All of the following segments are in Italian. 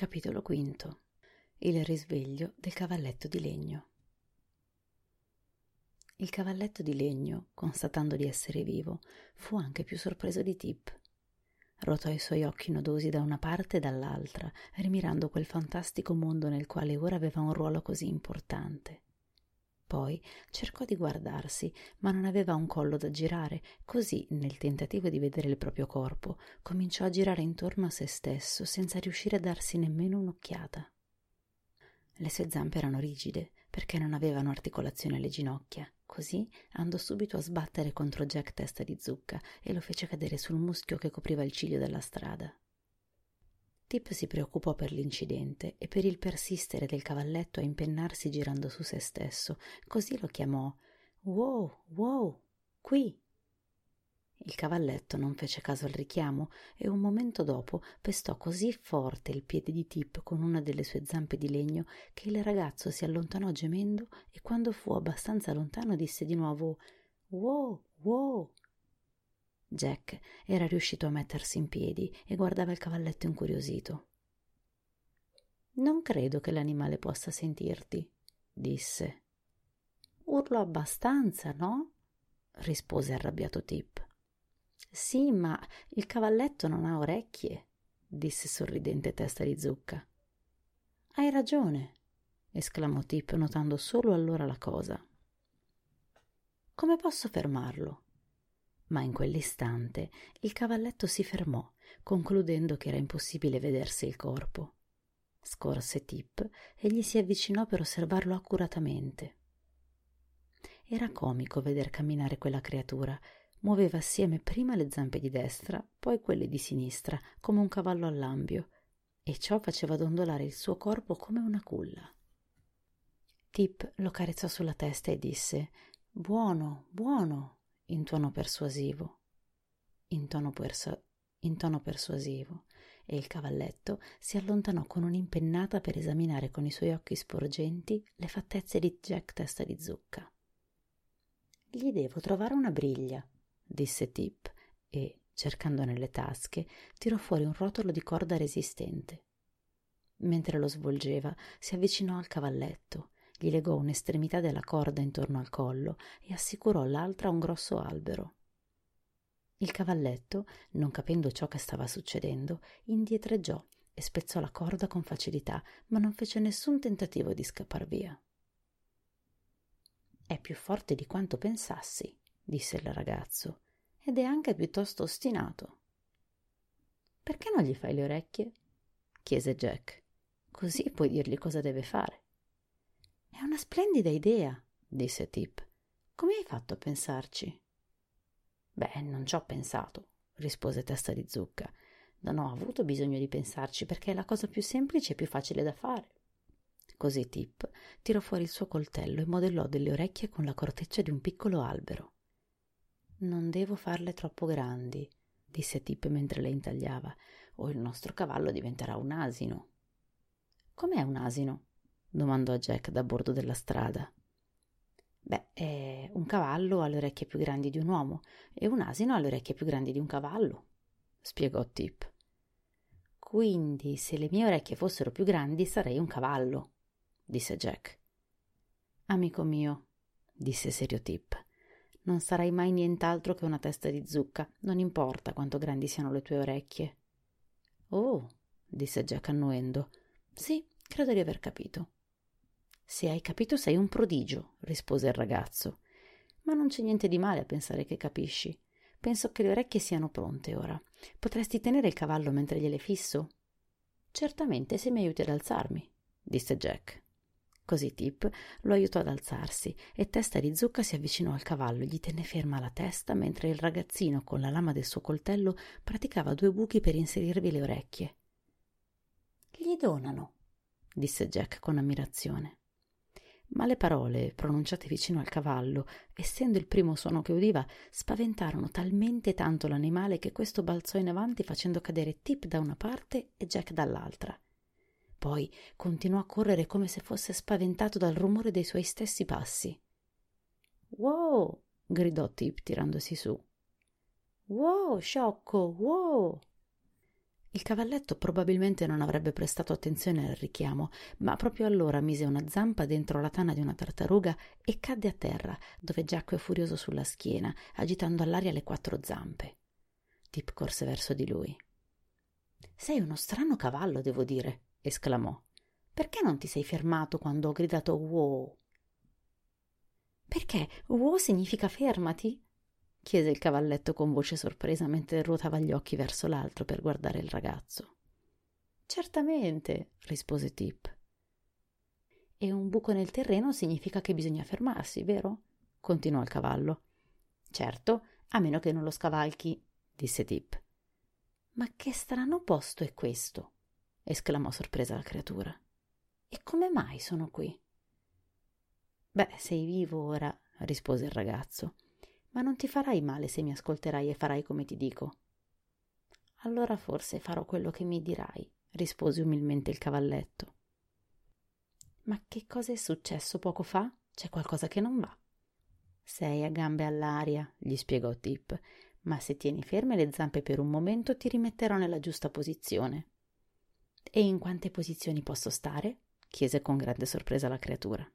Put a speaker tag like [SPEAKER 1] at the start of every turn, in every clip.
[SPEAKER 1] Capitolo V. Il risveglio del cavalletto di legno. Il cavalletto di legno, constatando di essere vivo, fu anche più sorpreso di Tip. Rotò i suoi occhi nodosi da una parte e dall'altra, rimirando quel fantastico mondo nel quale ora aveva un ruolo così importante. Poi cercò di guardarsi, ma non aveva un collo da girare, così, nel tentativo di vedere il proprio corpo, cominciò a girare intorno a se stesso senza riuscire a darsi nemmeno un'occhiata. Le sue zampe erano rigide perché non avevano articolazione alle ginocchia, così andò subito a sbattere contro Jack testa di zucca e lo fece cadere sul muschio che copriva il ciglio della strada. Tip si preoccupò per l'incidente e per il persistere del cavalletto a impennarsi girando su se stesso, così lo chiamò Wow, wow, qui. Il cavalletto non fece caso al richiamo e un momento dopo pestò così forte il piede di Tip con una delle sue zampe di legno che il ragazzo si allontanò gemendo e quando fu abbastanza lontano disse di nuovo Wow, wow. Jack era riuscito a mettersi in piedi e guardava il cavalletto incuriosito. Non credo che l'animale possa sentirti, disse. Urlo abbastanza, no? rispose arrabbiato Tip. Sì, ma il cavalletto non ha orecchie, disse sorridente testa di zucca. Hai ragione, esclamò Tip notando solo allora la cosa. Come posso fermarlo? Ma in quell'istante il cavalletto si fermò, concludendo che era impossibile vedersi il corpo. Scorse Tip e gli si avvicinò per osservarlo accuratamente. Era comico veder camminare quella creatura. Muoveva assieme prima le zampe di destra, poi quelle di sinistra, come un cavallo all'ambio, e ciò faceva dondolare il suo corpo come una culla. Tip lo carezzò sulla testa e disse Buono, buono in tono persuasivo, in tono, perso- in tono persuasivo, e il cavalletto si allontanò con un'impennata per esaminare con i suoi occhi sporgenti le fattezze di Jack testa di zucca. Gli devo trovare una briglia, disse Tip, e, cercando nelle tasche, tirò fuori un rotolo di corda resistente. Mentre lo svolgeva, si avvicinò al cavalletto gli legò un'estremità della corda intorno al collo e assicurò l'altra a un grosso albero. Il cavalletto, non capendo ciò che stava succedendo, indietreggiò e spezzò la corda con facilità, ma non fece nessun tentativo di scappar via. È più forte di quanto pensassi, disse il ragazzo, ed è anche piuttosto ostinato. Perché non gli fai le orecchie? chiese Jack. Così puoi dirgli cosa deve fare. È una splendida idea, disse Tip. Come hai fatto a pensarci? Beh, non ci ho pensato, rispose Testa di Zucca. Non ho avuto bisogno di pensarci perché è la cosa più semplice e più facile da fare. Così Tip tirò fuori il suo coltello e modellò delle orecchie con la corteccia di un piccolo albero. Non devo farle troppo grandi, disse Tip mentre le intagliava, o il nostro cavallo diventerà un asino. Com'è un asino? Domandò Jack da bordo della strada. Beh, eh, un cavallo ha le orecchie più grandi di un uomo e un asino ha le orecchie più grandi di un cavallo, spiegò Tip. Quindi, se le mie orecchie fossero più grandi, sarei un cavallo, disse Jack. Amico mio, disse serio Tip, non sarai mai nient'altro che una testa di zucca, non importa quanto grandi siano le tue orecchie. Oh, disse Jack annuendo. Sì, credo di aver capito. Se hai capito sei un prodigio, rispose il ragazzo. Ma non c'è niente di male a pensare che capisci. Penso che le orecchie siano pronte ora. Potresti tenere il cavallo mentre gliele fisso? Certamente, se mi aiuti ad alzarmi, disse Jack. Così Tip lo aiutò ad alzarsi e Testa di Zucca si avvicinò al cavallo e gli tenne ferma la testa mentre il ragazzino con la lama del suo coltello praticava due buchi per inserirvi le orecchie. Gli donano, disse Jack con ammirazione. Ma le parole, pronunciate vicino al cavallo, essendo il primo suono che udiva, spaventarono talmente tanto l'animale che questo balzò in avanti facendo cadere Tip da una parte e Jack dall'altra. Poi continuò a correre come se fosse spaventato dal rumore dei suoi stessi passi. Wow! gridò Tip tirandosi su. Wow, sciocco, wow! Il cavalletto probabilmente non avrebbe prestato attenzione al richiamo, ma proprio allora mise una zampa dentro la tana di una tartaruga e cadde a terra, dove giacque furioso sulla schiena, agitando all'aria le quattro zampe. Tip corse verso di lui. Sei uno strano cavallo, devo dire, esclamò. Perché non ti sei fermato quando ho gridato wow? Perché wow significa fermati? Chiese il cavalletto con voce sorpresa mentre ruotava gli occhi verso l'altro per guardare il ragazzo. Certamente, rispose Tip. E un buco nel terreno significa che bisogna fermarsi, vero? continuò il cavallo. Certo, a meno che non lo scavalchi, disse Tip. Ma che strano posto è questo? esclamò sorpresa la creatura. E come mai sono qui? Beh, sei vivo ora, rispose il ragazzo, ma non ti farai male se mi ascolterai e farai come ti dico. Allora forse farò quello che mi dirai, rispose umilmente il cavalletto. Ma che cosa è successo poco fa? C'è qualcosa che non va. Sei a gambe all'aria, gli spiegò Tip, ma se tieni ferme le zampe per un momento ti rimetterò nella giusta posizione. E in quante posizioni posso stare? chiese con grande sorpresa la creatura.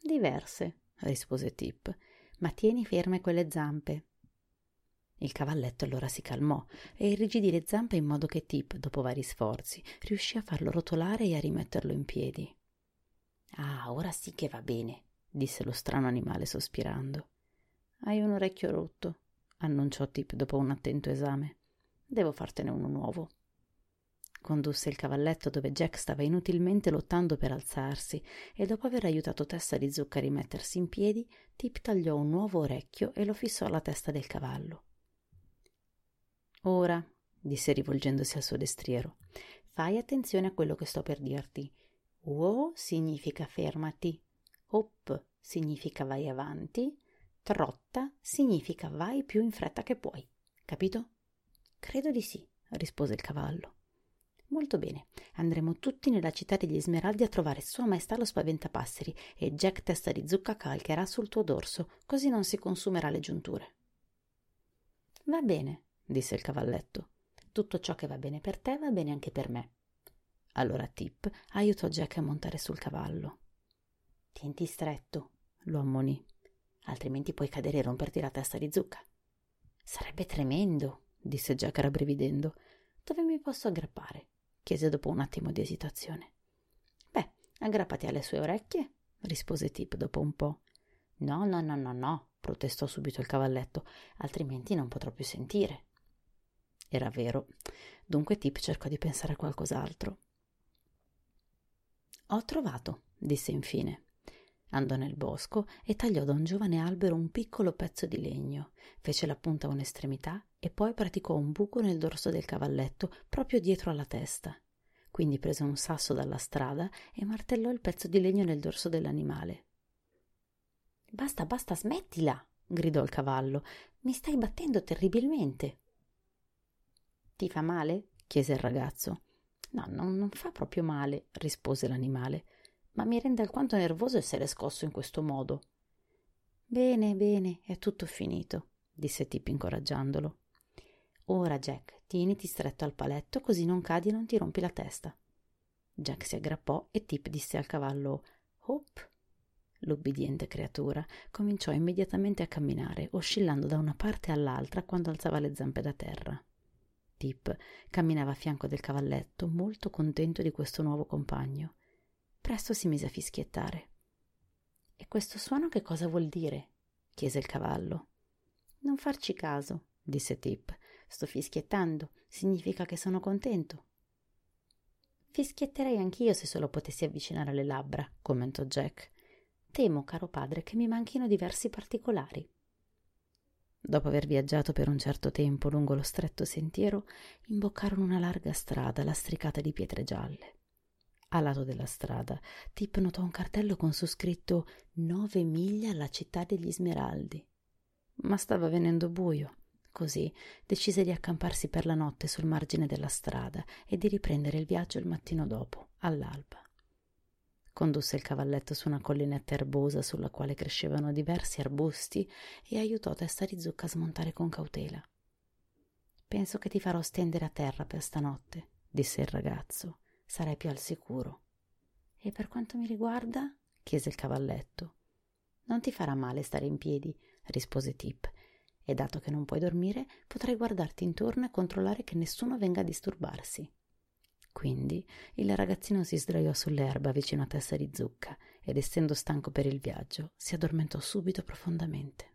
[SPEAKER 1] Diverse, rispose Tip, ma tieni ferme quelle zampe. Il cavalletto allora si calmò e irrigidì le zampe in modo che Tip, dopo vari sforzi, riuscì a farlo rotolare e a rimetterlo in piedi. Ah, ora sì che va bene, disse lo strano animale sospirando. Hai un orecchio rotto, annunciò Tip dopo un attento esame. Devo fartene uno nuovo condusse il cavalletto dove Jack stava inutilmente lottando per alzarsi e dopo aver aiutato Tessa di Zucca a rimettersi in piedi, Tip tagliò un nuovo orecchio e lo fissò alla testa del cavallo. Ora, disse rivolgendosi al suo destriero, fai attenzione a quello che sto per dirti. Wo significa fermati, hop significa vai avanti, trotta significa vai più in fretta che puoi. Capito? Credo di sì, rispose il cavallo. Molto bene, andremo tutti nella città degli Smeraldi a trovare Sua Maestà lo Spaventapasseri e Jack Testa di Zucca calcherà sul tuo dorso, così non si consumerà le giunture. Va bene, disse il cavalletto. Tutto ciò che va bene per te va bene anche per me. Allora Tip aiutò Jack a montare sul cavallo. Tienti stretto, lo ammonì, altrimenti puoi cadere e romperti la testa di zucca. Sarebbe tremendo, disse Jack rabbrividendo. Dove mi posso aggrappare? Chiese dopo un attimo di esitazione. Beh, aggrappati alle sue orecchie, rispose Tip dopo un po'. No, no, no, no, no, protestò subito il cavalletto, altrimenti non potrò più sentire. Era vero. Dunque Tip cercò di pensare a qualcos'altro. Ho trovato, disse infine. Andò nel bosco e tagliò da un giovane albero un piccolo pezzo di legno, fece la punta a un'estremità e poi praticò un buco nel dorso del cavalletto proprio dietro alla testa. Quindi prese un sasso dalla strada e martellò il pezzo di legno nel dorso dell'animale. Basta, basta, smettila! gridò il cavallo. Mi stai battendo terribilmente. Ti fa male? chiese il ragazzo. No, non, non fa proprio male, rispose l'animale ma mi rende alquanto nervoso essere scosso in questo modo. Bene, bene, è tutto finito, disse Tip incoraggiandolo. Ora, Jack, tieniti stretto al paletto così non cadi e non ti rompi la testa. Jack si aggrappò e Tip disse al cavallo Hop. L'ubbidiente creatura cominciò immediatamente a camminare, oscillando da una parte all'altra quando alzava le zampe da terra. Tip camminava a fianco del cavalletto, molto contento di questo nuovo compagno. Presto si mise a fischiettare. E questo suono che cosa vuol dire? chiese il cavallo. Non farci caso, disse Tip. Sto fischiettando, significa che sono contento. Fischietterei anch'io se solo potessi avvicinare le labbra, commentò Jack. Temo, caro padre, che mi manchino diversi particolari. Dopo aver viaggiato per un certo tempo lungo lo stretto sentiero, imboccarono una larga strada lastricata di pietre gialle. A lato della strada, Tip notò un cartello con su scritto Nove miglia alla città degli Smeraldi. Ma stava venendo buio Così decise di accamparsi per la notte sul margine della strada e di riprendere il viaggio il mattino dopo, all'alba. Condusse il cavalletto su una collinetta erbosa sulla quale crescevano diversi arbusti e aiutò Testa di Zucca a smontare con cautela. Penso che ti farò stendere a terra per stanotte, disse il ragazzo. Sarai più al sicuro. E per quanto mi riguarda? chiese il cavalletto. Non ti farà male stare in piedi, rispose Tip e dato che non puoi dormire, potrai guardarti intorno e controllare che nessuno venga a disturbarsi. Quindi il ragazzino si sdraiò sull'erba vicino a testa di zucca ed essendo stanco per il viaggio si addormentò subito profondamente.